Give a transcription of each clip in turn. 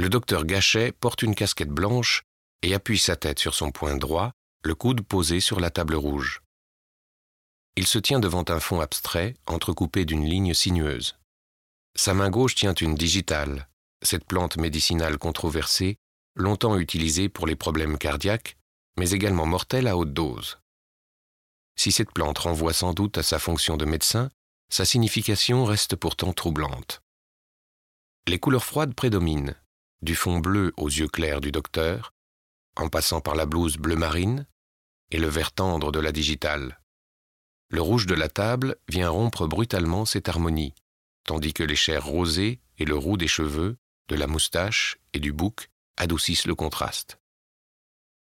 Le docteur Gachet porte une casquette blanche et appuie sa tête sur son poing droit, le coude posé sur la table rouge. Il se tient devant un fond abstrait, entrecoupé d'une ligne sinueuse. Sa main gauche tient une digitale, cette plante médicinale controversée, longtemps utilisée pour les problèmes cardiaques, mais également mortelle à haute dose. Si cette plante renvoie sans doute à sa fonction de médecin, sa signification reste pourtant troublante. Les couleurs froides prédominent, du fond bleu aux yeux clairs du docteur, en passant par la blouse bleu marine et le vert tendre de la digitale. Le rouge de la table vient rompre brutalement cette harmonie, tandis que les chairs rosées et le roux des cheveux, de la moustache et du bouc adoucissent le contraste.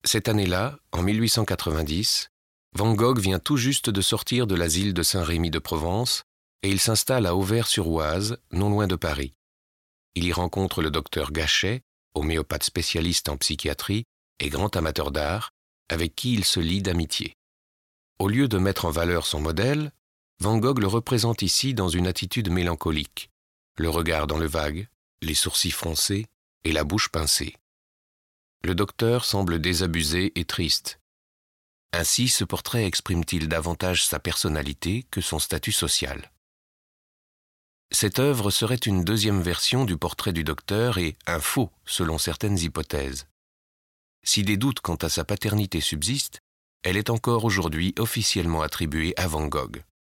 Cette année-là, en 1890, Van Gogh vient tout juste de sortir de l'asile de Saint-Rémy de Provence et il s'installe à Auvers-sur-Oise, non loin de Paris. Il y rencontre le docteur Gachet, homéopathe spécialiste en psychiatrie et grand amateur d'art, avec qui il se lie d'amitié. Au lieu de mettre en valeur son modèle, Van Gogh le représente ici dans une attitude mélancolique, le regard dans le vague, les sourcils froncés et la bouche pincée. Le docteur semble désabusé et triste. Ainsi ce portrait exprime-t-il davantage sa personnalité que son statut social. Cette œuvre serait une deuxième version du portrait du docteur et un faux selon certaines hypothèses. Si des doutes quant à sa paternité subsistent, elle est encore aujourd'hui officiellement attribuée à Van Gogh.